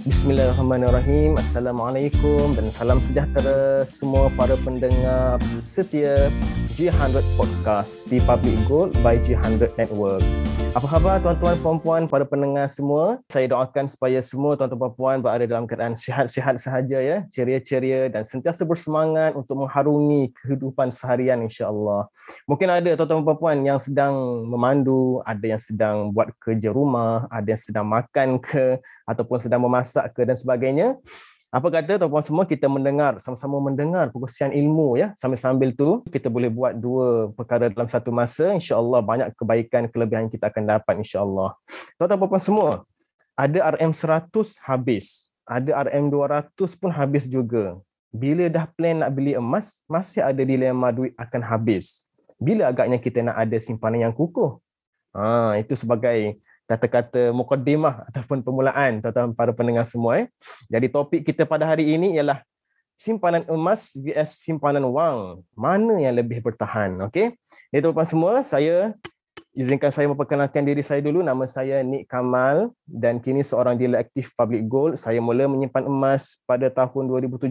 Bismillahirrahmanirrahim. Assalamualaikum dan salam sejahtera semua para pendengar setia G100 Podcast di Public Gold by G100 Network. Apa khabar tuan-tuan puan-puan para pendengar semua? Saya doakan supaya semua tuan-tuan puan-puan berada dalam keadaan sihat-sihat sahaja ya, ceria-ceria dan sentiasa bersemangat untuk mengharungi kehidupan seharian insya-Allah. Mungkin ada tuan-tuan puan-puan yang sedang memandu, ada yang sedang buat kerja rumah, ada yang sedang makan ke ataupun sedang memasak masak ke dan sebagainya. Apa kata tuan-puan semua kita mendengar sama-sama mendengar perkongsian ilmu ya sambil-sambil tu kita boleh buat dua perkara dalam satu masa insya-Allah banyak kebaikan kelebihan kita akan dapat insya-Allah. Tuan-tuan puan semua ada RM 100 habis, ada RM 200 pun habis juga. Bila dah plan nak beli emas masih ada dilema duit akan habis. Bila agaknya kita nak ada simpanan yang kukuh? Ha, itu sebagai kata-kata mukaddimah ataupun permulaan tuan-tuan para pendengar semua eh. Jadi topik kita pada hari ini ialah simpanan emas vs simpanan wang. Mana yang lebih bertahan? Okey. Jadi tuan-tuan semua, saya izinkan saya memperkenalkan diri saya dulu. Nama saya Nik Kamal dan kini seorang dealer aktif public gold. Saya mula menyimpan emas pada tahun 2017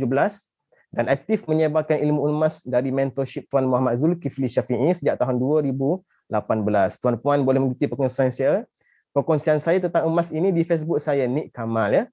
dan aktif menyebarkan ilmu emas dari mentorship Tuan Muhammad Zulkifli Syafi'i sejak tahun 2018. Tuan-puan boleh mengikuti perkongsian saya perkongsian saya tentang emas ini di Facebook saya Nik Kamal ya.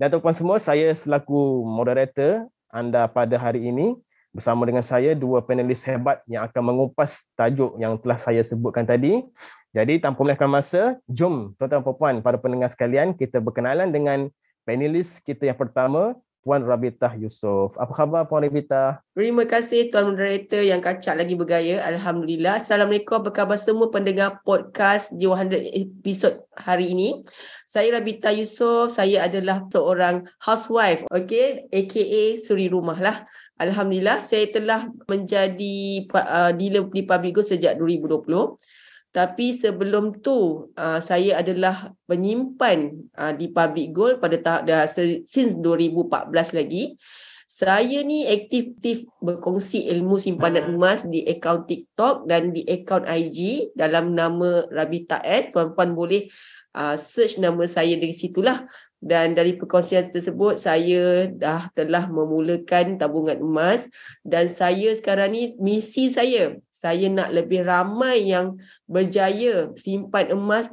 Dan tuan-tuan semua saya selaku moderator anda pada hari ini bersama dengan saya dua panelis hebat yang akan mengupas tajuk yang telah saya sebutkan tadi. Jadi tanpa melengahkan masa, jom tuan-tuan puan para pendengar sekalian kita berkenalan dengan panelis kita yang pertama Puan Rabitah Yusof. Apa khabar Puan Rabitah? Terima kasih Tuan Moderator yang kacak lagi bergaya. Alhamdulillah. Assalamualaikum. Apa khabar semua pendengar podcast J100 episod hari ini. Saya Rabitah Yusof. Saya adalah seorang housewife. Okay. AKA suri rumah lah. Alhamdulillah. Saya telah menjadi uh, dealer di Goods sejak 2020. Tapi sebelum tu uh, saya adalah penyimpan uh, di Public Gold pada tahap dah since 2014 lagi. Saya ni aktif-aktif berkongsi ilmu simpanan emas di akaun TikTok dan di akaun IG dalam nama Rabita S. Tuan-puan boleh uh, search nama saya dari situlah. Dan dari perkongsian tersebut, saya dah telah memulakan tabungan emas dan saya sekarang ni misi saya saya nak lebih ramai yang berjaya simpan emas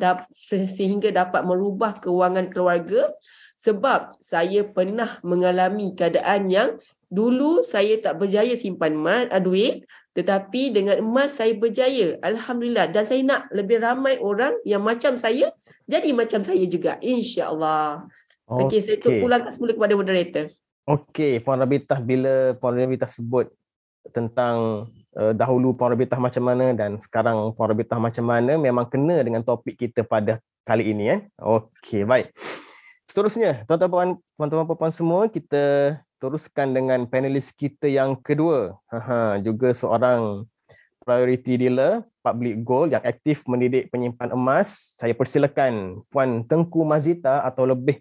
sehingga dapat merubah kewangan keluarga. Sebab saya pernah mengalami keadaan yang dulu saya tak berjaya simpan emas, uh, duit tetapi dengan emas saya berjaya. Alhamdulillah. Dan saya nak lebih ramai orang yang macam saya jadi macam saya juga. Insyaallah. Okey okay, saya pulangkan semula kepada moderator. Okey puan Rabitah bila puan Rabitah sebut tentang uh, dahulu Puan macam mana dan sekarang Puan macam mana memang kena dengan topik kita pada kali ini eh. Okey, baik. Seterusnya, tuan-tuan puan-tuan puan semua, kita teruskan dengan panelis kita yang kedua. Ha juga seorang priority dealer public gold yang aktif mendidik penyimpan emas. Saya persilakan Puan Tengku Mazita atau lebih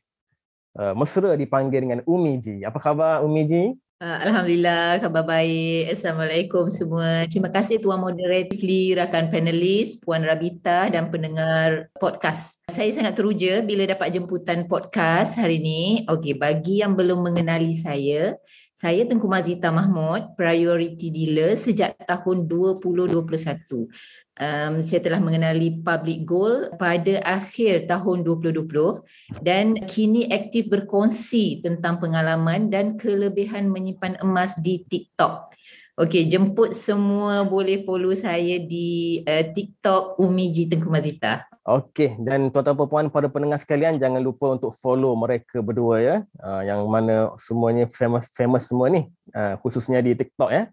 uh, mesra dipanggil dengan Umi Ji. Apa khabar Umi Ji? Ah, Alhamdulillah, khabar baik. Assalamualaikum semua. Terima kasih Tuan Moderator, rakan panelis, Puan Rabita dan pendengar podcast. Saya sangat teruja bila dapat jemputan podcast hari ini. Okey, bagi yang belum mengenali saya, saya Tengku Mazita Mahmud, Priority Dealer sejak tahun 2021 um, saya telah mengenali Public Goal pada akhir tahun 2020 dan kini aktif berkongsi tentang pengalaman dan kelebihan menyimpan emas di TikTok. Okey, jemput semua boleh follow saya di uh, TikTok Umi Ji Tengku Mazita. Okey, dan tuan-tuan puan para pendengar sekalian jangan lupa untuk follow mereka berdua ya. Uh, yang mana semuanya famous famous semua ni, uh, khususnya di TikTok ya.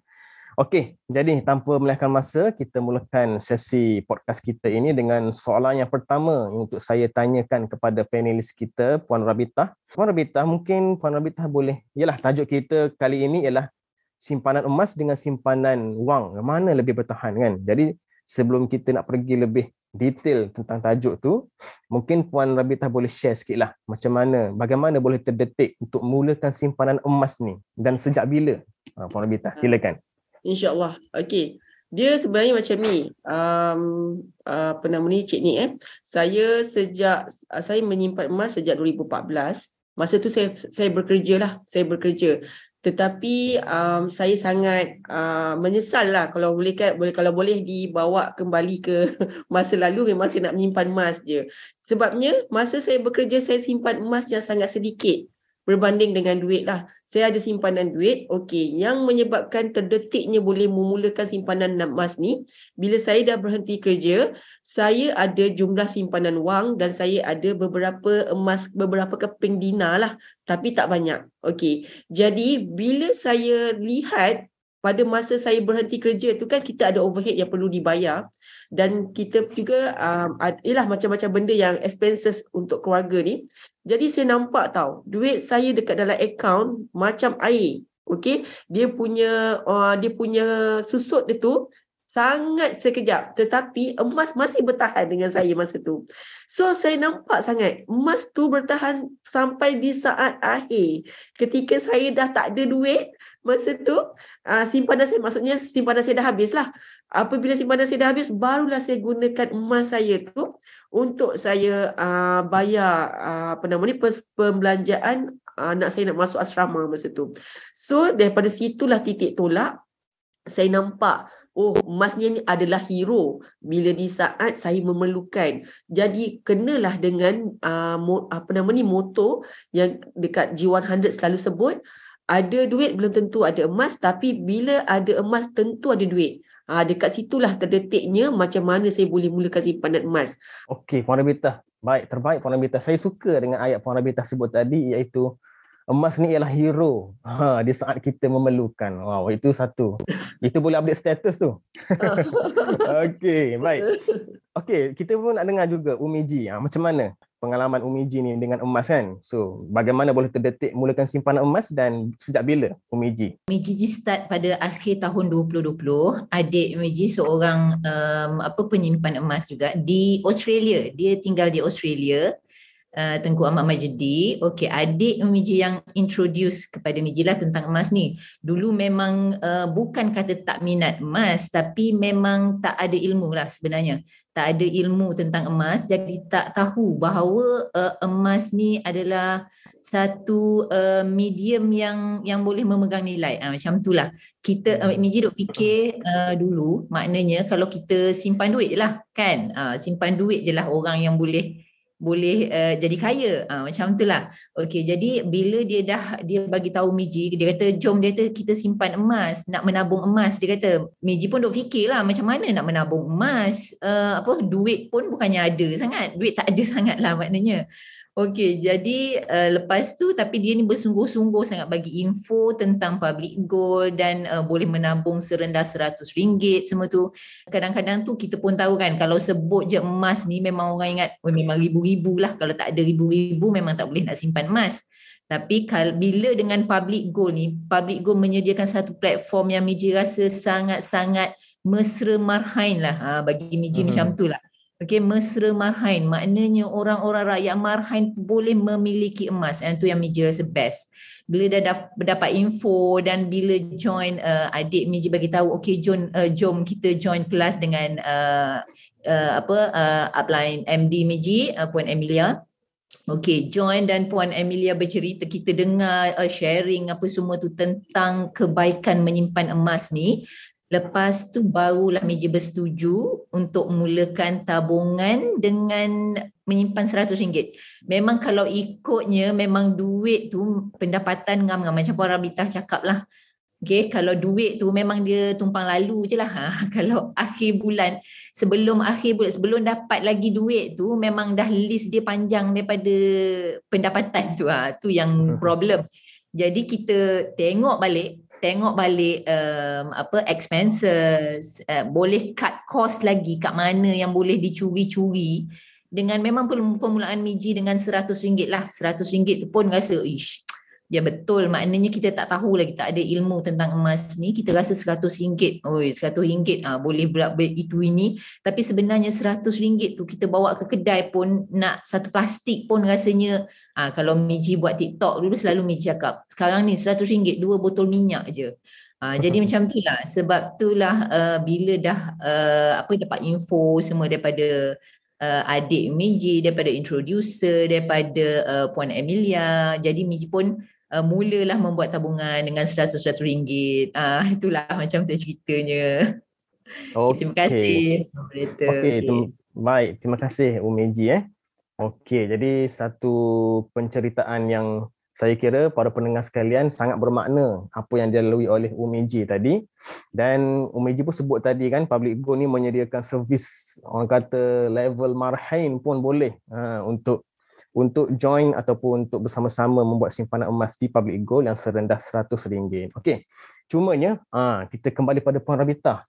Okey, jadi tanpa melahkan masa, kita mulakan sesi podcast kita ini dengan soalan yang pertama untuk saya tanyakan kepada panelis kita, Puan Rabitah. Puan Rabitah, mungkin Puan Rabitah boleh, yalah tajuk kita kali ini ialah simpanan emas dengan simpanan wang. Mana lebih bertahan kan? Jadi sebelum kita nak pergi lebih detail tentang tajuk tu, mungkin Puan Rabitah boleh share sikit lah macam mana, bagaimana boleh terdetik untuk mulakan simpanan emas ni dan sejak bila? Ha, Puan Rabitah, silakan. InsyaAllah. Okey. Dia sebenarnya macam ni. Um, uh, apa nama ni Cik Nik eh. Saya sejak, uh, saya menyimpan emas sejak 2014. Masa tu saya saya bekerja lah, saya bekerja. Tetapi um, saya sangat uh, menyesal lah kalau boleh, kan, boleh kalau boleh dibawa kembali ke masa lalu memang saya nak menyimpan emas je. Sebabnya masa saya bekerja saya simpan emas yang sangat sedikit berbanding dengan duit lah. Saya ada simpanan duit, okey. Yang menyebabkan terdetiknya boleh memulakan simpanan emas ni, bila saya dah berhenti kerja, saya ada jumlah simpanan wang dan saya ada beberapa emas, beberapa keping dina lah. Tapi tak banyak. Okey. Jadi, bila saya lihat pada masa saya berhenti kerja tu kan kita ada overhead yang perlu dibayar dan kita juga um, ialah macam-macam benda yang expenses untuk keluarga ni jadi saya nampak tau, duit saya dekat dalam account macam air. Okey, dia punya uh, dia punya susut dia tu sangat sekejap tetapi emas masih bertahan dengan saya masa tu. So saya nampak sangat emas tu bertahan sampai di saat akhir. Ketika saya dah tak ada duit masa tu uh, simpanan saya maksudnya simpanan saya dah habis lah. Apabila simpanan saya dah habis barulah saya gunakan emas saya tu untuk saya uh, bayar uh, apa nama ni pembelanjaan anak saya nak masuk asrama masa tu. So daripada situlah titik tolak saya nampak oh emas ni adalah hero bila di saat saya memerlukan. Jadi kenalah dengan uh, apa nama ni moto yang dekat G100 selalu sebut ada duit belum tentu ada emas tapi bila ada emas tentu ada duit. Ha, dekat situlah terdetiknya macam mana saya boleh mulakan simpanan emas. Okey, Puan Rabita. Baik, terbaik Puan Rabita. Saya suka dengan ayat Puan Rabita sebut tadi iaitu emas ni ialah hero ha, di saat kita memerlukan. Wow, itu satu. Itu boleh update status tu. Okey, baik. Okey, kita pun nak dengar juga Umi Ji. Ha, macam mana pengalaman Umi Ji ni dengan emas kan? So, bagaimana boleh terdetik mulakan simpanan emas dan sejak bila Umi Ji? Umi Ji start pada akhir tahun 2020. Adik Umi Ji seorang um, apa penyimpan emas juga di Australia. Dia tinggal di Australia. Uh, Tengku Ahmad Majidi. Okey, adik Miji yang introduce kepada Miji lah tentang emas ni. Dulu memang uh, bukan kata tak minat emas tapi memang tak ada ilmu lah sebenarnya. Tak ada ilmu tentang emas jadi tak tahu bahawa uh, emas ni adalah satu uh, medium yang yang boleh memegang nilai. Uh, macam itulah. Kita uh, Miji duk fikir uh, dulu maknanya kalau kita simpan duit je lah kan. Uh, simpan duit je lah orang yang boleh boleh uh, jadi kaya. Uh, macam itulah. Okey jadi bila dia dah dia bagi tahu Miji dia kata jom dia kata kita simpan emas nak menabung emas. Dia kata Miji pun duk fikirlah macam mana nak menabung emas. Uh, apa duit pun bukannya ada sangat. Duit tak ada sangatlah maknanya Okey, jadi uh, lepas tu tapi dia ni bersungguh-sungguh sangat bagi info tentang public gold dan uh, boleh menabung serendah RM100 semua tu. Kadang-kadang tu kita pun tahu kan kalau sebut je emas ni memang orang ingat oh, memang ribu-ribu lah. Kalau tak ada ribu-ribu memang tak boleh nak simpan emas. Tapi kalau bila dengan public gold ni, public gold menyediakan satu platform yang Miji rasa sangat-sangat mesra marhain lah ha, bagi Miji hmm. macam tu lah. Okey, mesra marhain. Maknanya orang-orang rakyat marhain boleh memiliki emas. Yang tu yang Miji rasa best. Bila dah dapat info dan bila join uh, adik Miji bagi tahu, okey jom uh, jom kita join kelas dengan uh, uh, apa uh, upline MD Miji, uh, Puan Emilia. Okey, join dan Puan Emilia bercerita kita dengar uh, sharing apa semua tu tentang kebaikan menyimpan emas ni Lepas tu barulah meja bersetuju untuk mulakan tabungan dengan menyimpan RM100. Memang kalau ikutnya memang duit tu pendapatan ngam-ngam macam Puan Rabitah cakap lah. Okay, kalau duit tu memang dia tumpang lalu je lah. Ha, kalau akhir bulan, sebelum akhir bulan, sebelum dapat lagi duit tu memang dah list dia panjang daripada pendapatan tu. Ha, tu yang hmm. problem. Jadi kita tengok balik tengok balik um, apa expenses uh, boleh cut cost lagi kat mana yang boleh dicuri-curi. Dengan memang permulaan miji dengan RM100 lah. RM100 tu pun rasa ish Ya betul. Maknanya kita tak tahu lagi tak ada ilmu tentang emas ni kita rasa RM100 oi RM100 ah boleh berat itu ini. Tapi sebenarnya RM100 tu kita bawa ke kedai pun nak satu plastik pun rasanya ah kalau Miji buat TikTok dulu selalu Miji cakap sekarang ni RM100 dua botol minyak je. Ah, jadi macam itulah sebab itulah uh, bila dah uh, apa dapat info semua daripada uh, adik Miji, daripada introducer, daripada uh, Puan Emilia. Jadi Miji pun uh, mulalah membuat tabungan dengan seratus-seratus ringgit. Uh, itulah macam tu ceritanya. Okay. Terima kasih. Okey, tem- baik. Terima kasih Umeji eh. Okey, jadi satu penceritaan yang saya kira para pendengar sekalian sangat bermakna apa yang dilalui oleh Umeji tadi dan Umeji pun sebut tadi kan Public Go ni menyediakan servis orang kata level marhain pun boleh ha, untuk untuk join ataupun untuk bersama-sama membuat simpanan emas di Public Gold yang serendah RM100. Okey. Cumanya ha, kita kembali pada Puan Rabita.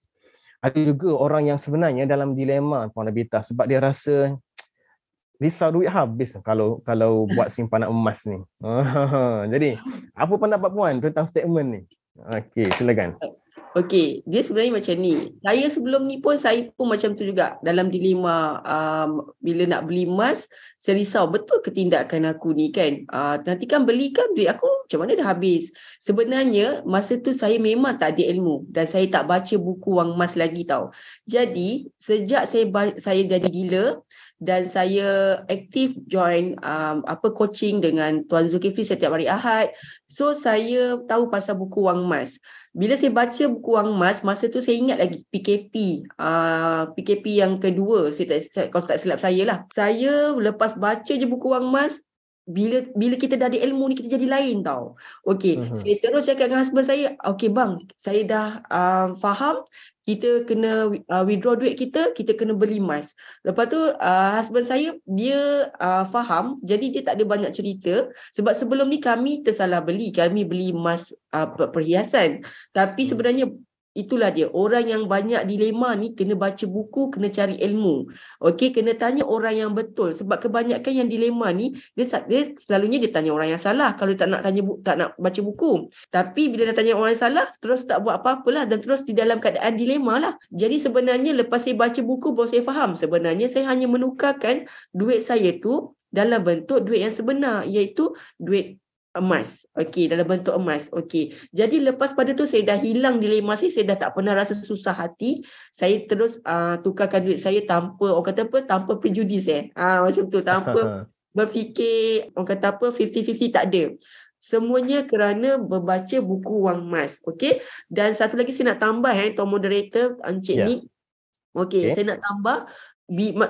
Ada juga orang yang sebenarnya dalam dilema Puan Rabita sebab dia rasa risau duit habis kalau kalau buat simpanan emas ni. Jadi, apa pendapat puan tentang statement ni? Okey, silakan. Okey, dia sebenarnya macam ni. Saya sebelum ni pun saya pun macam tu juga dalam dilema um, bila nak beli emas, saya risau betul ketindakan aku ni kan. Uh, nanti kan beli kan duit aku macam mana dah habis. Sebenarnya masa tu saya memang tak ada ilmu dan saya tak baca buku wang emas lagi tau. Jadi, sejak saya saya jadi dealer, dan saya aktif join um, apa coaching dengan Tuan Zulkifli setiap hari Ahad. So saya tahu pasal buku wang emas. Bila saya baca buku wang emas, masa tu saya ingat lagi PKP. Uh, PKP yang kedua, saya tak, kalau tak silap saya lah. Saya lepas baca je buku wang emas, bila bila kita dah ada ilmu ni kita jadi lain tau. Okey, uh-huh. saya terus cakap dengan husband saya, okey bang, saya dah uh, faham kita kena uh, withdraw duit kita, kita kena beli emas. Lepas tu uh, husband saya dia uh, faham, jadi dia tak ada banyak cerita sebab sebelum ni kami tersalah beli, kami beli emas uh, perhiasan. Tapi hmm. sebenarnya Itulah dia. Orang yang banyak dilema ni kena baca buku, kena cari ilmu. Okey, kena tanya orang yang betul. Sebab kebanyakan yang dilema ni, dia, dia selalunya dia tanya orang yang salah kalau dia tak nak tanya tak nak baca buku. Tapi bila dia tanya orang yang salah, terus tak buat apa-apalah dan terus di dalam keadaan dilema lah. Jadi sebenarnya lepas saya baca buku baru saya faham. Sebenarnya saya hanya menukarkan duit saya tu dalam bentuk duit yang sebenar iaitu duit emas. Okey, dalam bentuk emas. Okey. Jadi lepas pada tu saya dah hilang dilema saya, saya dah tak pernah rasa susah hati. Saya terus uh, tukarkan duit saya tanpa orang kata apa? Tanpa prejudis eh. Ah uh, macam tu, tanpa berfikir orang kata apa 50-50 tak ada. Semuanya kerana membaca buku wang emas. Okey. Dan satu lagi saya nak tambah eh tuan moderator Encik yeah. ni. Okey, okay. saya nak tambah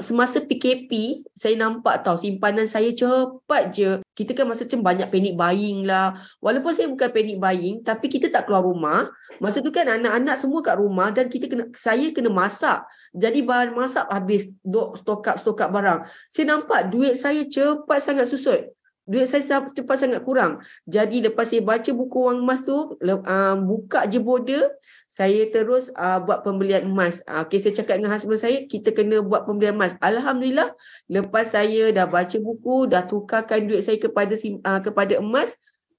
semasa PKP saya nampak tahu simpanan saya cepat je. Kita kan masa tu banyak panic buying lah. Walaupun saya bukan panic buying tapi kita tak keluar rumah. Masa tu kan anak-anak semua kat rumah dan kita kena saya kena masak. Jadi bahan masak habis stok up stok up barang. Saya nampak duit saya cepat sangat susut. Duit saya cepat sangat kurang. Jadi lepas saya baca buku wang emas tu, uh, buka je border, saya terus uh, buat pembelian emas. Uh, okay, saya cakap dengan husband saya, kita kena buat pembelian emas. Alhamdulillah, lepas saya dah baca buku, dah tukarkan duit saya kepada uh, kepada emas,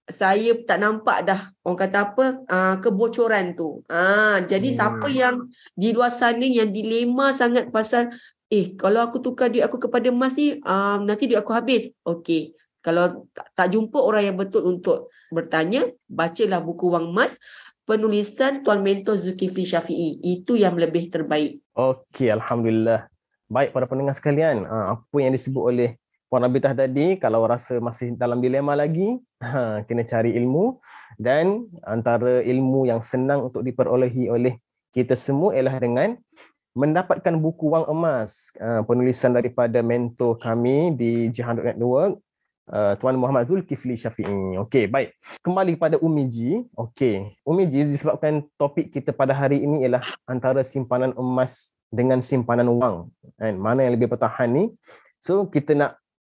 saya tak nampak dah orang kata apa uh, kebocoran tu. Ah, uh, jadi hmm. siapa yang di luar sana yang dilema sangat pasal eh kalau aku tukar duit aku kepada emas ni uh, nanti duit aku habis. Okey. Kalau tak, tak jumpa orang yang betul untuk bertanya, bacalah buku Wang Mas penulisan Tuan Mentor Zulkifli Syafi'i. Itu yang lebih terbaik. Okey, Alhamdulillah. Baik para pendengar sekalian, ah, apa yang disebut oleh Puan Rabitah tadi, kalau rasa masih dalam dilema lagi, ha, kena cari ilmu dan antara ilmu yang senang untuk diperolehi oleh kita semua ialah dengan mendapatkan buku wang emas ah, penulisan daripada mentor kami di Jihan Network uh, Tuan Muhammad Zulkifli Syafi'i. Okey, baik. Kembali kepada Umiji. Okey, Umiji disebabkan topik kita pada hari ini ialah antara simpanan emas dengan simpanan wang. Kan? Mana yang lebih bertahan ni? So, kita nak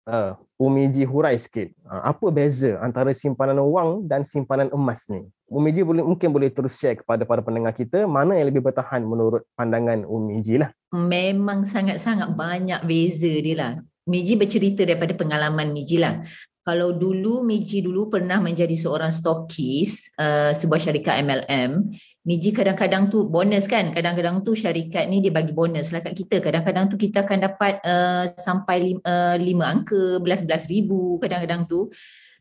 uh, Umiji hurai sikit. Uh, apa beza antara simpanan wang dan simpanan emas ni? Umiji boleh mungkin boleh terus share kepada para pendengar kita mana yang lebih bertahan menurut pandangan Umiji lah. Memang sangat-sangat banyak beza dia lah. Miji bercerita daripada pengalaman Miji lah. Kalau dulu Miji dulu pernah menjadi seorang stokis uh, sebuah syarikat MLM, Miji kadang-kadang tu bonus kan, kadang-kadang tu syarikat ni dia bagi bonus lah kat kita. Kadang-kadang tu kita akan dapat uh, sampai lima, uh, lima angka, belas-belas ribu kadang-kadang tu.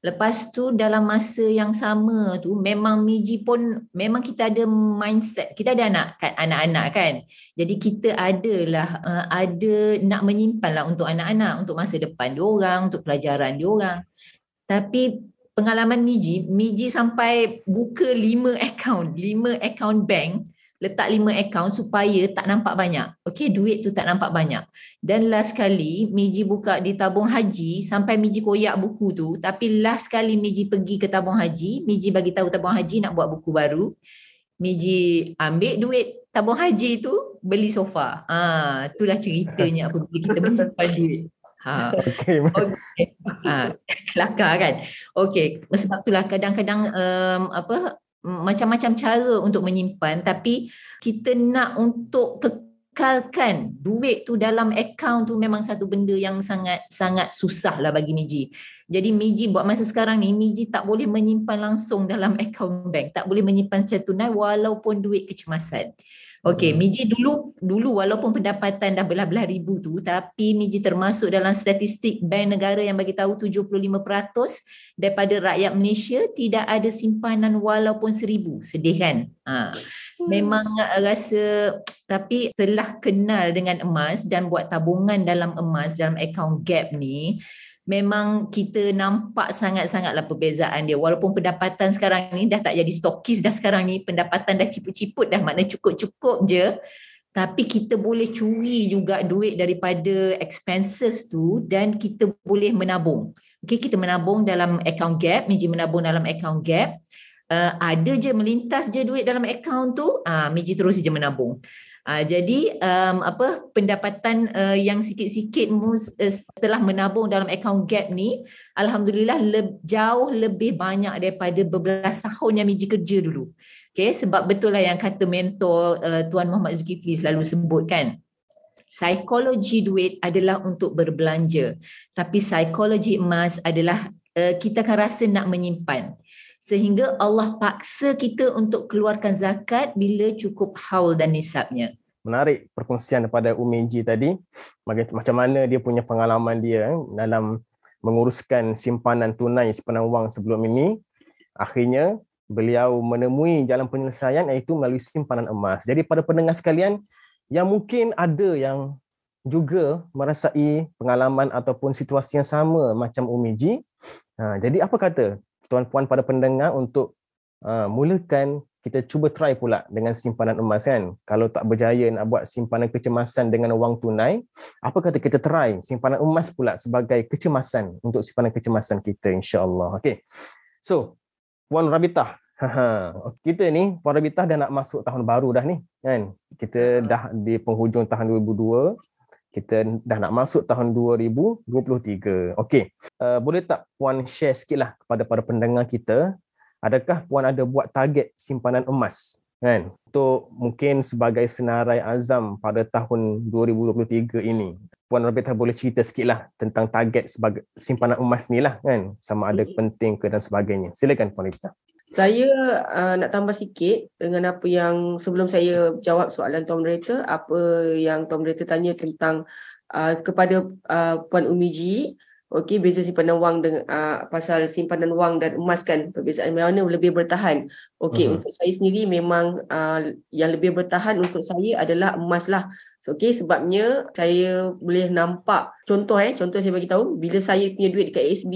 Lepas tu dalam masa yang sama tu memang Miji pun memang kita ada mindset kita ada anak kan anak-anak kan. Jadi kita adalah uh, ada nak menyimpan lah untuk anak-anak untuk masa depan dia orang untuk pelajaran dia orang. Tapi pengalaman Miji, Miji sampai buka lima account, lima account bank letak lima account supaya tak nampak banyak. Okey, duit tu tak nampak banyak. Dan last kali Miji buka di tabung haji sampai Miji koyak buku tu, tapi last kali Miji pergi ke tabung haji, Miji bagi tahu tabung haji nak buat buku baru. Miji ambil duit tabung haji tu beli sofa. Ah, ha, itulah ceritanya apabila kita menyimpan duit. Ha. Okay. okay. Ha. Kelakar kan? Okey. Sebab itulah kadang-kadang um, apa macam-macam cara untuk menyimpan tapi kita nak untuk kekalkan duit tu dalam akaun tu memang satu benda yang sangat sangat susah lah bagi Miji. Jadi Miji buat masa sekarang ni Miji tak boleh menyimpan langsung dalam akaun bank, tak boleh menyimpan secara tunai walaupun duit kecemasan. Okey, hmm. Miji dulu dulu walaupun pendapatan dah belah-belah ribu tu tapi Miji termasuk dalam statistik bank negara yang bagi tahu 75% daripada rakyat Malaysia tidak ada simpanan walaupun seribu. Sedih kan? Ha. Hmm. Memang rasa tapi setelah kenal dengan emas dan buat tabungan dalam emas dalam akaun gap ni memang kita nampak sangat-sangatlah perbezaan dia. Walaupun pendapatan sekarang ni dah tak jadi stokis dah sekarang ni pendapatan dah ciput-ciput dah makna cukup-cukup je. Tapi kita boleh curi juga duit daripada expenses tu dan kita boleh menabung. Okey kita menabung dalam account gap Miji menabung dalam account gap. Uh, ada je melintas je duit dalam account tu uh, Miji terus je menabung Uh, jadi um, apa pendapatan uh, yang sikit-sikit uh, setelah menabung dalam akaun gap ni alhamdulillah le- jauh lebih banyak daripada berbelas tahun yang Miji kerja dulu. Okay, sebab betul lah yang kata mentor uh, Tuan Muhammad Zulkifli selalu sebut kan. Psikologi duit adalah untuk berbelanja. Tapi psikologi emas adalah uh, kita akan rasa nak menyimpan sehingga Allah paksa kita untuk keluarkan zakat bila cukup haul dan nisabnya. Menarik perkongsian daripada Umiji tadi, macam mana dia punya pengalaman dia eh, dalam menguruskan simpanan tunai simpanan wang sebelum ini. Akhirnya beliau menemui jalan penyelesaian iaitu melalui simpanan emas. Jadi pada pendengar sekalian yang mungkin ada yang juga merasai pengalaman ataupun situasi yang sama macam Umiji. Ha, jadi apa kata tuan-puan pada pendengar untuk uh, mulakan kita cuba try pula dengan simpanan emas kan. Kalau tak berjaya nak buat simpanan kecemasan dengan wang tunai, apa kata kita try simpanan emas pula sebagai kecemasan untuk simpanan kecemasan kita insya-Allah. Okey. So, Puan Rabitah, kita ni Puan Rabitah dah nak masuk tahun baru dah ni kan. Kita dah di penghujung tahun 2002 kita dah nak masuk tahun 2023. Okey. Uh, boleh tak puan share sikitlah kepada para pendengar kita, adakah puan ada buat target simpanan emas kan untuk mungkin sebagai senarai azam pada tahun 2023 ini. Puan Rabita boleh cerita sikitlah tentang target sebagai simpanan emas ni lah kan, sama ada penting ke dan sebagainya. Silakan Puan Rabita. Saya uh, nak tambah sikit dengan apa yang sebelum saya jawab soalan Tom Moderator, apa yang Tom Moderator tanya tentang uh, kepada uh, Puan Umiji, okey beza simpanan wang dengan uh, pasal simpanan wang dan emas kan perbezaan mana lebih bertahan. Okey uh-huh. untuk saya sendiri memang uh, yang lebih bertahan untuk saya adalah emas lah. So, okey sebabnya saya boleh nampak contoh eh contoh saya bagi tahu bila saya punya duit dekat ASB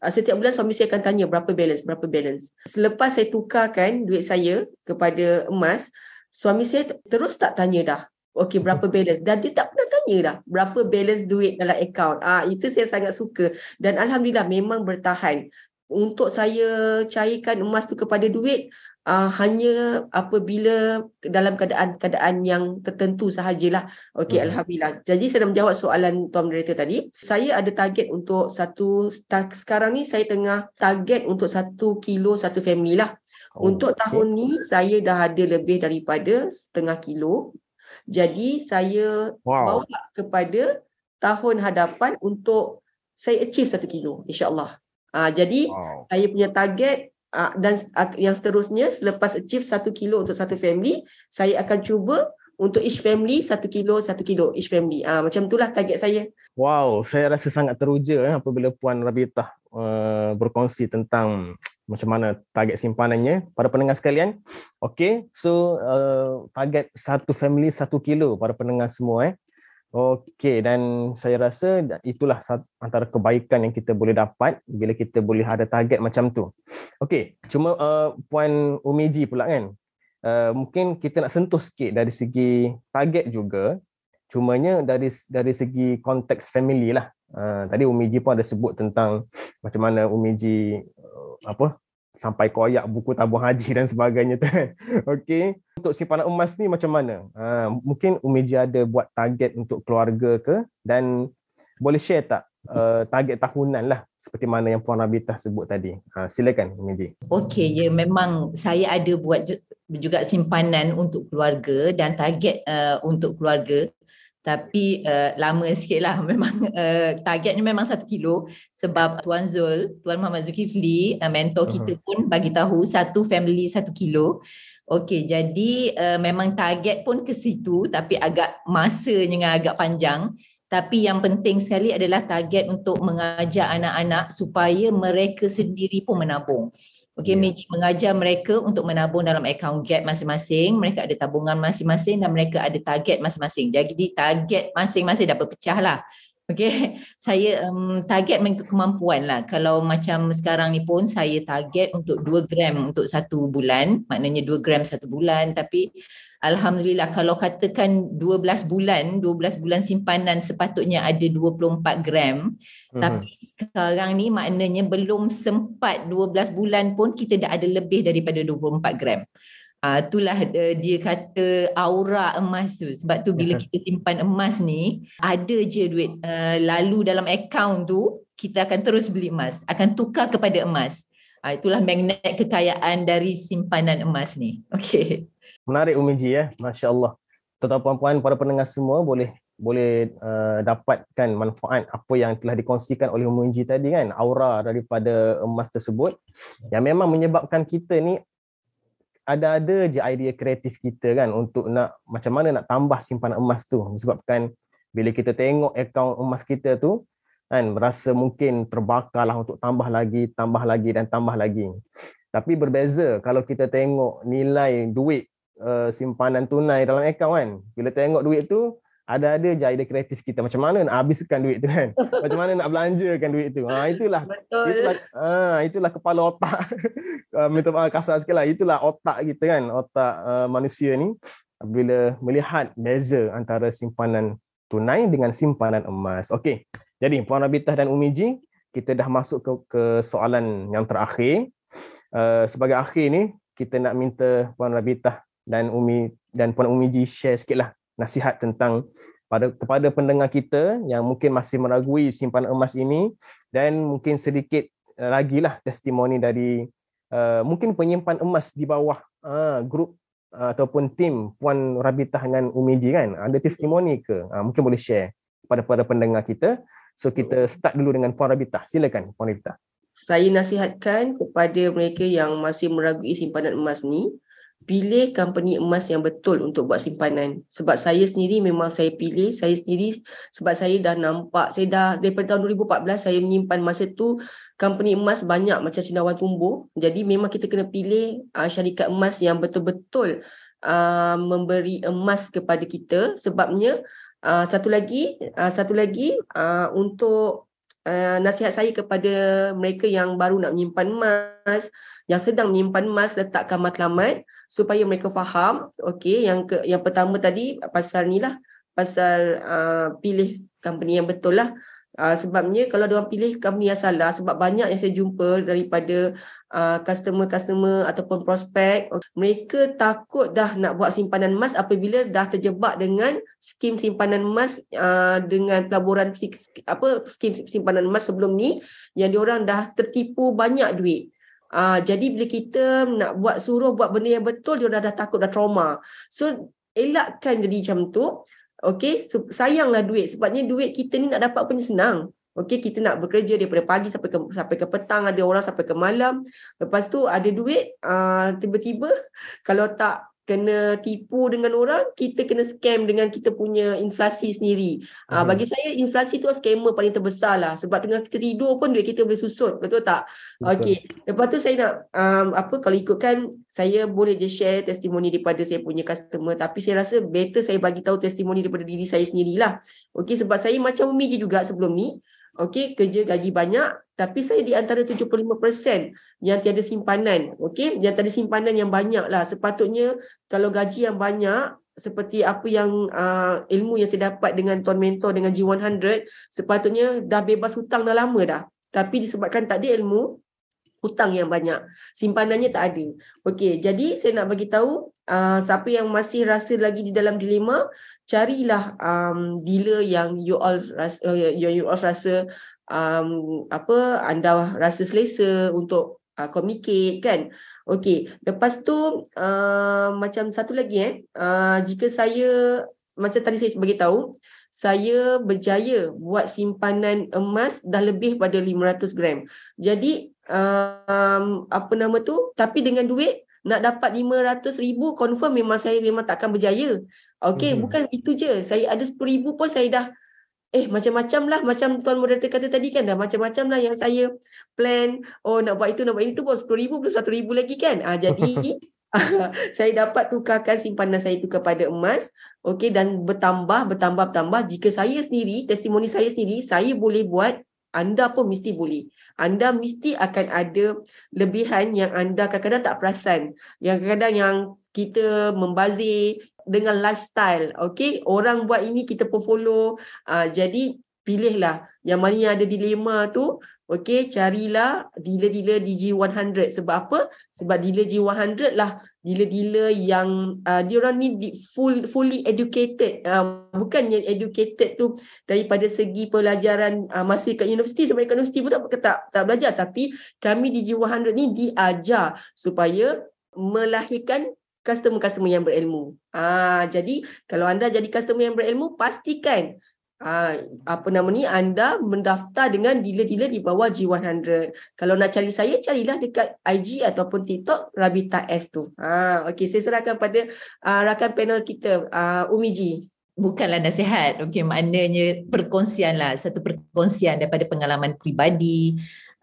uh, setiap bulan suami saya akan tanya berapa balance, berapa balance. Selepas saya tukarkan duit saya kepada emas, suami saya terus tak tanya dah. Okey, berapa balance? Dan dia tak pernah tanya dah berapa balance duit dalam account. Ah, itu saya sangat suka. Dan Alhamdulillah memang bertahan. Untuk saya cairkan emas tu kepada duit, uh, hanya apabila dalam keadaan-keadaan yang tertentu sahajalah. Okey, hmm. alhamdulillah. Jadi saya dah menjawab soalan tuan moderator tadi. Saya ada target untuk satu sekarang ni saya tengah target untuk satu kilo satu family lah. Oh, untuk okay. tahun ni saya dah ada lebih daripada setengah kilo. Jadi saya wow. bawa kepada tahun hadapan untuk saya achieve satu kilo insyaAllah. Uh, jadi wow. saya punya target uh, dan uh, yang seterusnya selepas achieve satu kilo untuk satu family, saya akan cuba untuk each family satu kilo satu kilo each family. Ah uh, macam itulah target saya. Wow, saya rasa sangat teruja eh, apabila Puan Rabitah uh, berkongsi tentang macam mana target simpanannya para pendengar sekalian. Okey, so uh, target satu family satu kilo para pendengar semua eh. Okey dan saya rasa itulah antara kebaikan yang kita boleh dapat bila kita boleh ada target macam tu. Okey, cuma uh, puan Umiji pula kan. Uh, mungkin kita nak sentuh sikit dari segi target juga. Cumanya dari dari segi konteks family lah. Uh, tadi Umiji pun ada sebut tentang macam mana Umiji uh, apa sampai koyak buku tabung haji dan sebagainya tu. Okey. Untuk simpanan emas ni macam mana? Uh, mungkin Umiji ada buat target untuk keluarga ke dan boleh share tak uh, target tahunan lah seperti mana yang Puan Rabita sebut tadi. Uh, silakan Umiji. Okey, ya memang saya ada buat juga simpanan untuk keluarga dan target uh, untuk keluarga tapi uh, lama sikit lah memang uh, targetnya memang satu kilo sebab Tuan Zul, Tuan Muhammad Zulkifli, uh, mentor kita pun bagi tahu satu family satu kilo. Okey, jadi uh, memang target pun ke situ tapi agak masanya agak panjang. Tapi yang penting sekali adalah target untuk mengajar anak-anak supaya mereka sendiri pun menabung. Okey, yeah. Meji mengajar mereka untuk menabung dalam account gap masing-masing. Mereka ada tabungan masing-masing dan mereka ada target masing-masing. Jadi target masing-masing dapat pecah lah. Okey, saya um, target mengikut kemampuan lah. Kalau macam sekarang ni pun saya target untuk 2 gram untuk satu bulan. Maknanya 2 gram satu bulan. Tapi Alhamdulillah kalau katakan 12 bulan, 12 bulan simpanan sepatutnya ada 24 gram. Hmm. Tapi sekarang ni maknanya belum sempat 12 bulan pun kita dah ada lebih daripada 24 gram. Uh, itulah uh, dia kata aura emas tu. Sebab tu bila kita simpan emas ni, ada je duit uh, lalu dalam akaun tu, kita akan terus beli emas. Akan tukar kepada emas. Uh, itulah magnet kekayaan dari simpanan emas ni. Okay. Menarik Umiji ya, Masya Allah. Tuan-tuan puan-puan, para pendengar semua boleh boleh uh, dapatkan manfaat apa yang telah dikongsikan oleh Umiji tadi kan, aura daripada emas tersebut yang memang menyebabkan kita ni ada-ada je idea kreatif kita kan? Untuk nak macam mana nak tambah simpanan emas tu. Sebabkan bila kita tengok akaun emas kita tu kan? Merasa mungkin terbakar lah untuk tambah lagi, tambah lagi dan tambah lagi. Tapi berbeza kalau kita tengok nilai duit uh, simpanan tunai dalam akaun kan. Bila tengok duit tu, ada-ada je idea kreatif kita. Macam mana nak habiskan duit tu kan. Macam mana nak belanjakan duit tu. Ha, itulah. Betul. Itulah, ha, itulah kepala otak. Uh, minta maaf kasar sikit lah. Itulah otak kita kan. Otak uh, manusia ni. Bila melihat beza antara simpanan tunai dengan simpanan emas. Okey. Jadi Puan Rabitah dan Umiji, kita dah masuk ke, ke soalan yang terakhir. Uh, sebagai akhir ni, kita nak minta Puan Rabitah dan Umi dan Puan Umi Ji share sikitlah nasihat tentang pada kepada pendengar kita yang mungkin masih meragui simpanan emas ini. Dan mungkin sedikit uh, lagi lah testimoni dari uh, mungkin penyimpan emas di bawah uh, grup uh, ataupun tim Puan Rabitah dengan Umi Ji kan. Ada testimoni ke? Uh, mungkin boleh share kepada para pendengar kita. So kita start dulu dengan Puan Rabitah. Silakan Puan Rabitah. Saya nasihatkan kepada mereka yang masih meragui simpanan emas ni pilih company emas yang betul untuk buat simpanan. Sebab saya sendiri memang saya pilih, saya sendiri sebab saya dah nampak, saya dah daripada tahun 2014 saya menyimpan masa tu company emas banyak macam cendawan tumbuh. Jadi memang kita kena pilih uh, syarikat emas yang betul-betul uh, memberi emas kepada kita. Sebabnya uh, satu lagi, uh, satu lagi uh, untuk uh, nasihat saya kepada mereka yang baru nak menyimpan emas, yang sedang menyimpan emas letakkan matlamat supaya mereka faham. Okey yang ke, yang pertama tadi pasal ni lah. Pasal uh, pilih company yang betul lah. Uh, sebabnya kalau dia pilih company yang salah sebab banyak yang saya jumpa daripada uh, customer-customer ataupun prospek mereka takut dah nak buat simpanan emas apabila dah terjebak dengan skim simpanan emas uh, dengan pelaburan apa skim simpanan emas sebelum ni yang diorang dah tertipu banyak duit Uh, jadi bila kita nak buat suruh buat benda yang betul dia dah, dah takut dah trauma. So elakkan jadi macam tu. Okey, so, sayanglah duit sebabnya duit kita ni nak dapat punya senang. Okey, kita nak bekerja daripada pagi sampai ke sampai ke petang, ada orang sampai ke malam. Lepas tu ada duit, uh, tiba-tiba kalau tak kena tipu dengan orang, kita kena scam dengan kita punya inflasi sendiri. Uh, bagi saya inflasi tu scammer paling terbesar lah sebab tengah kita tidur pun duit kita boleh susut, betul tak? Betul. Okey. Lepas tu saya nak um, apa kalau ikutkan saya boleh je share testimoni daripada saya punya customer tapi saya rasa better saya bagi tahu testimoni daripada diri saya sendirilah. Okey sebab saya macam Umi je juga sebelum ni. Okey, kerja gaji banyak tapi saya di antara 75% yang tiada simpanan. Okey, yang tiada simpanan yang banyak lah. Sepatutnya kalau gaji yang banyak seperti apa yang uh, ilmu yang saya dapat dengan tuan mentor dengan G100 sepatutnya dah bebas hutang dah lama dah. Tapi disebabkan tak ada ilmu, hutang yang banyak. Simpanannya tak ada. Okey, jadi saya nak bagi tahu uh, siapa yang masih rasa lagi di dalam dilema, carilah um, dealer yang you all rasa uh, yang you all rasa um, apa anda rasa selesa untuk uh, communicate kan. Okey, lepas tu uh, macam satu lagi eh, uh, jika saya macam tadi saya bagi tahu, saya berjaya buat simpanan emas dah lebih pada 500 gram. Jadi um, apa nama tu, tapi dengan duit nak dapat 500 ribu confirm memang saya memang takkan berjaya. Okey, Mhm. bukan itu je. Saya ada 10 ribu pun saya dah Eh macam-macam lah Macam tuan moderator kata tadi kan Dah macam-macam lah yang saya plan Oh nak buat itu nak buat itu pun 10 ribu plus 1 ribu lagi kan ah, Jadi saya dapat tukarkan simpanan saya itu kepada emas Okey dan bertambah bertambah bertambah Jika saya sendiri testimoni saya sendiri Saya boleh buat anda pun mesti boleh. Anda mesti akan ada lebihan yang anda kadang-kadang tak perasan. Yang kadang-kadang yang kita membazir dengan lifestyle. Okay, orang buat ini kita pun follow. Uh, jadi pilihlah yang mana yang ada dilema tu. Okay, carilah dealer-dealer di G100. Sebab apa? Sebab dealer G100 lah dealer-dealer yang uh, dia orang ni full fully educated. Uh, bukan yang educated tu daripada segi pelajaran uh, masih kat universiti sampai kat universiti pun tak, tak, tak belajar. Tapi kami di G100 ni diajar supaya melahirkan customer-customer yang berilmu. Ah, jadi kalau anda jadi customer yang berilmu, pastikan ah, apa nama ni anda mendaftar dengan dealer-dealer di bawah G100. Kalau nak cari saya, carilah dekat IG ataupun TikTok Rabita S tu. Ah, okey, saya serahkan pada ah, rakan panel kita, ah, Umi G. bukanlah nasihat. Okey, maknanya perkongsian lah. Satu perkongsian daripada pengalaman peribadi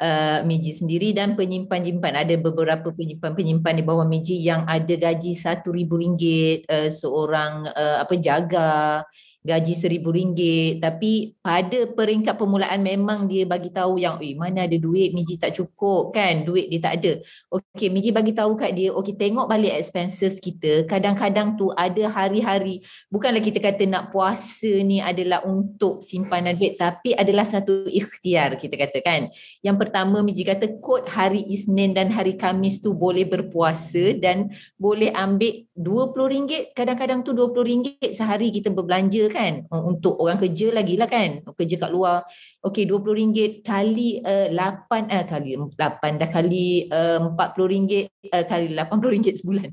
uh, Miji sendiri dan penyimpan-penyimpan. Ada beberapa penyimpan-penyimpan di bawah Miji yang ada gaji RM1,000 uh, seorang uh, apa jaga gaji RM1,000 tapi pada peringkat permulaan memang dia bagi tahu yang eh mana ada duit Miji tak cukup kan? Duit dia tak ada. Okey Miji bagi tahu kat dia okey tengok balik expenses kita. Kadang-kadang tu ada hari-hari bukanlah kita kata nak puasa ni adalah untuk simpanan duit tapi adalah satu ikhtiar kita kata kan? Yang pertama Miji kata kod hari Isnin dan hari Kamis tu boleh berpuasa dan boleh ambil RM20 kadang-kadang tu RM20 sehari kita berbelanja kan? Uh, untuk orang kerja lagi lah kan? Kerja kat luar. Okey RM20 kali uh, 8 uh, kali 8 dah kali uh, RM40 uh, kali RM80 sebulan.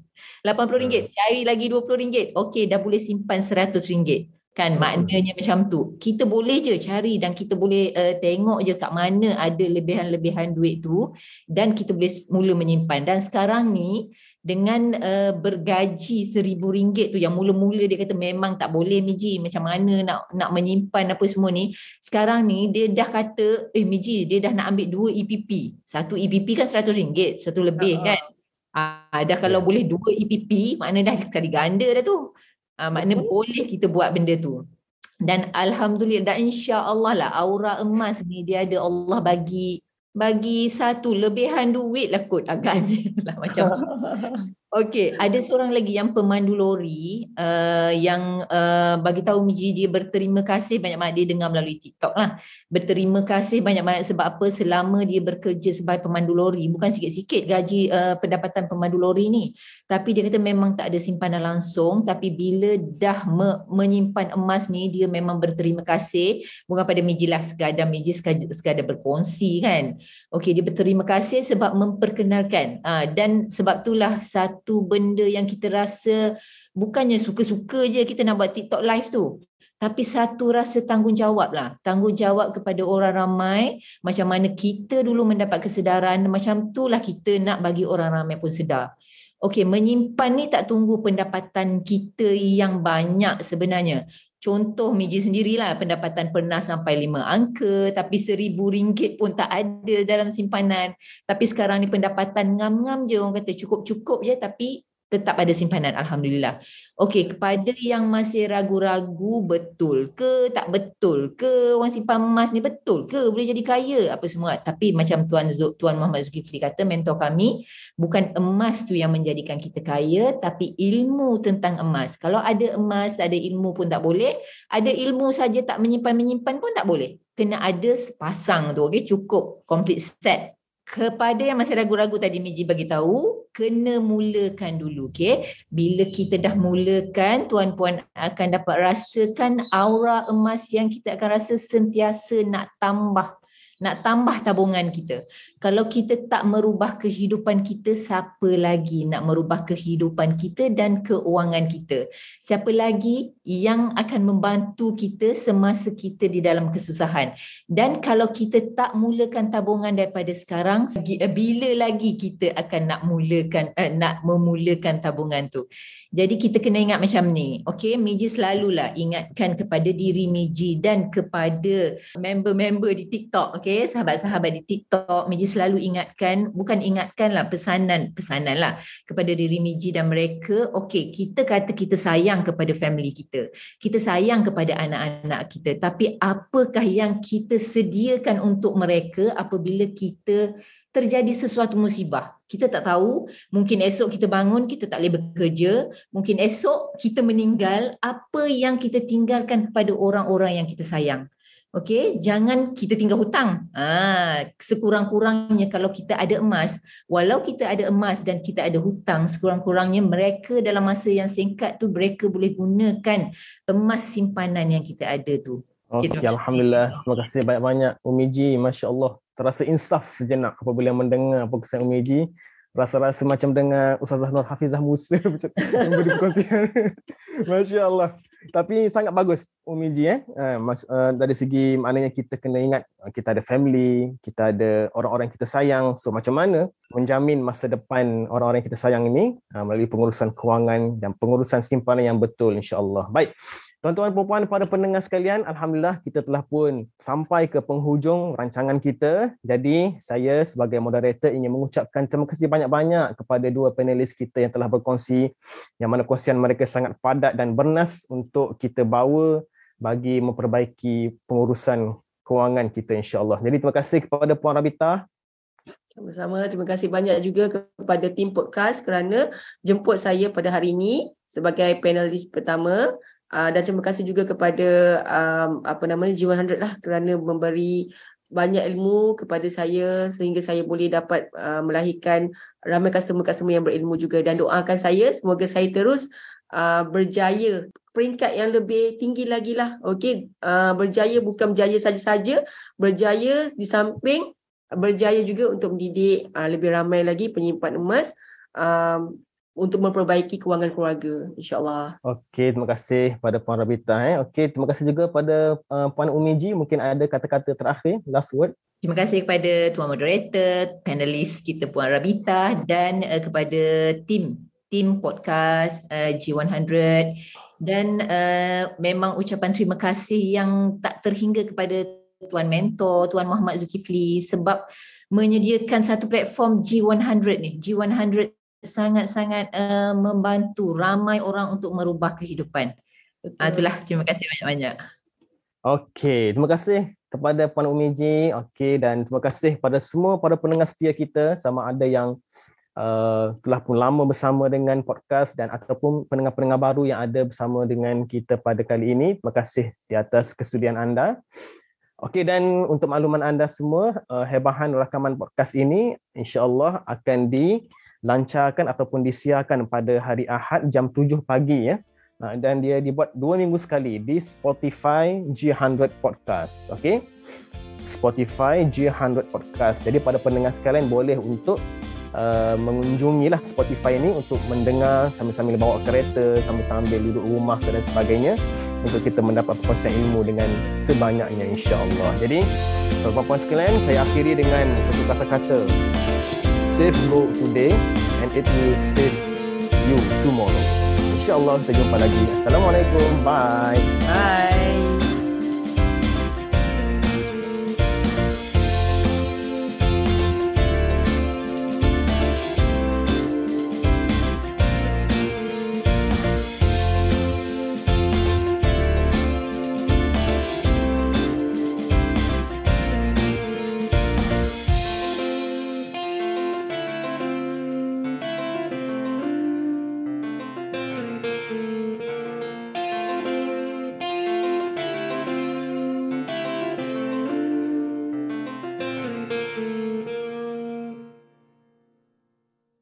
RM80 cari lagi RM20 okey dah boleh simpan RM100 kan? Hmm. maknanya macam tu. Kita boleh je cari dan kita boleh uh, tengok je kat mana ada lebihan-lebihan duit tu dan kita boleh mula menyimpan. Dan sekarang ni dengan uh, bergaji seribu ringgit tu yang mula-mula dia kata memang tak boleh Miji macam mana nak nak menyimpan apa semua ni? Sekarang ni dia dah kata eh Miji dia dah nak ambil dua EPP satu EPP kan seratus ringgit satu lebih Ha. kan? Ah dah kalau boleh dua EPP makna dah sekali ganda dah tu. Ah makna Betul. boleh kita buat benda tu. Dan alhamdulillah dan insya-Allah lah aura emas ni dia ada Allah bagi bagi satu lebihan duit lah kot agaknya lah macam Okey, ada seorang lagi yang pemandu lori uh, yang uh, bagi tahu Miji dia berterima kasih banyak-banyak dia dengar melalui TikTok lah. Berterima kasih banyak-banyak sebab apa selama dia bekerja sebagai pemandu lori bukan sikit-sikit gaji uh, pendapatan pemandu lori ni. Tapi dia kata memang tak ada simpanan langsung tapi bila dah me- menyimpan emas ni dia memang berterima kasih bukan pada Miji lah sekadar Miji sekadar, sekadar berkongsi kan. Okey, dia berterima kasih sebab memperkenalkan uh, dan sebab itulah satu benda yang kita rasa bukannya suka-suka je kita nak buat TikTok live tu. Tapi satu rasa tanggungjawab lah. Tanggungjawab kepada orang ramai. Macam mana kita dulu mendapat kesedaran. Macam itulah kita nak bagi orang ramai pun sedar. Okey, menyimpan ni tak tunggu pendapatan kita yang banyak sebenarnya. Contoh Miji sendirilah pendapatan pernah sampai lima angka tapi seribu ringgit pun tak ada dalam simpanan. Tapi sekarang ni pendapatan ngam-ngam je orang kata cukup-cukup je tapi tetap ada simpanan alhamdulillah. Okey, kepada yang masih ragu-ragu betul ke tak betul ke orang simpan emas ni betul ke boleh jadi kaya apa semua. Tapi macam tuan tuan Muhammad Zulkifli kata mentor kami bukan emas tu yang menjadikan kita kaya tapi ilmu tentang emas. Kalau ada emas tak ada ilmu pun tak boleh. Ada ilmu saja tak menyimpan-menyimpan pun tak boleh. Kena ada sepasang tu okey cukup complete set kepada yang masih ragu-ragu tadi Miji bagi tahu kena mulakan dulu okey bila kita dah mulakan tuan-puan akan dapat rasakan aura emas yang kita akan rasa sentiasa nak tambah nak tambah tabungan kita. Kalau kita tak merubah kehidupan kita, siapa lagi nak merubah kehidupan kita dan keuangan kita? Siapa lagi yang akan membantu kita semasa kita di dalam kesusahan? Dan kalau kita tak mulakan tabungan daripada sekarang, bila lagi kita akan nak mulakan eh, nak memulakan tabungan tu? Jadi kita kena ingat macam ni. Okey, Miji selalulah ingatkan kepada diri Miji dan kepada member-member di TikTok, okey, sahabat-sahabat di TikTok, Miji selalu ingatkan, bukan ingatkanlah pesanan, pesanan lah kepada diri Miji dan mereka, okey, kita kata kita sayang kepada family kita. Kita sayang kepada anak-anak kita, tapi apakah yang kita sediakan untuk mereka apabila kita terjadi sesuatu musibah. Kita tak tahu, mungkin esok kita bangun, kita tak boleh bekerja. Mungkin esok kita meninggal, apa yang kita tinggalkan kepada orang-orang yang kita sayang. Okey, jangan kita tinggal hutang. Ah, sekurang-kurangnya kalau kita ada emas, walau kita ada emas dan kita ada hutang, sekurang-kurangnya mereka dalam masa yang singkat tu mereka boleh gunakan emas simpanan yang kita ada tu. Okey, okay, alhamdulillah. Terima kasih banyak-banyak Umiji, masya-Allah terasa insaf sejenak apabila mendengar apa kesan Umiji rasa-rasa macam dengar Ustazah Nur Hafizah Musa memberi perkongsian. Masya Allah tapi sangat bagus Umiji eh. Uh, dari segi maknanya kita kena ingat kita ada family kita ada orang-orang kita sayang. So macam mana menjamin masa depan orang-orang kita sayang ini? Melalui pengurusan kewangan dan pengurusan simpanan yang betul insya-Allah. Baik Tuan-tuan puan-puan para pendengar sekalian, alhamdulillah kita telah pun sampai ke penghujung rancangan kita. Jadi, saya sebagai moderator ingin mengucapkan terima kasih banyak-banyak kepada dua panelis kita yang telah berkongsi yang mana kongsian mereka sangat padat dan bernas untuk kita bawa bagi memperbaiki pengurusan kewangan kita insya-Allah. Jadi, terima kasih kepada Puan Rabita sama-sama. Terima kasih banyak juga kepada tim podcast kerana jemput saya pada hari ini sebagai panelis pertama. Uh, dan terima kasih juga kepada um, apa namanya G100 lah kerana memberi banyak ilmu kepada saya sehingga saya boleh dapat uh, melahirkan ramai customer-customer yang berilmu juga. Dan doakan saya semoga saya terus uh, berjaya peringkat yang lebih tinggi lagi lah. Okey uh, berjaya bukan berjaya saja-saja berjaya di samping berjaya juga untuk mendidik uh, lebih ramai lagi penyimpan emas. Um, untuk memperbaiki kewangan keluarga insyaallah. Okey, terima kasih pada Puan Rabita eh. Okey, terima kasih juga pada uh, Puan Umiji mungkin ada kata-kata terakhir last word. Terima kasih kepada tuan moderator, panelis kita Puan Rabita dan uh, kepada tim tim podcast uh, G100 dan uh, memang ucapan terima kasih yang tak terhingga kepada tuan mentor tuan Muhammad Zulkifli sebab menyediakan satu platform G100 ni. G100 sangat-sangat uh, membantu ramai orang untuk merubah kehidupan. Uh, itulah terima kasih banyak-banyak. Okey, terima kasih kepada Puan Umiji. Okey dan terima kasih kepada semua para pendengar setia kita sama ada yang uh, telah pun lama bersama dengan podcast dan ataupun pendengar-pendengar baru yang ada bersama dengan kita pada kali ini. Terima kasih di atas kesudian anda. Okey dan untuk makluman anda semua, uh, hebahan rakaman podcast ini insya-Allah akan di lancarkan ataupun disiarkan pada hari Ahad jam 7 pagi ya. Dan dia dibuat dua minggu sekali di Spotify G100 Podcast. Okay? Spotify G100 Podcast. Jadi pada pendengar sekalian boleh untuk uh, mengunjungilah Spotify ini untuk mendengar sambil-sambil bawa kereta, sambil-sambil duduk rumah dan sebagainya untuk kita mendapat perkongsian ilmu dengan sebanyaknya insya-Allah. Jadi, tuan-tuan sekalian, saya akhiri dengan satu kata-kata save gold today and it will save you tomorrow. InsyaAllah kita jumpa lagi. Assalamualaikum. Bye. Bye.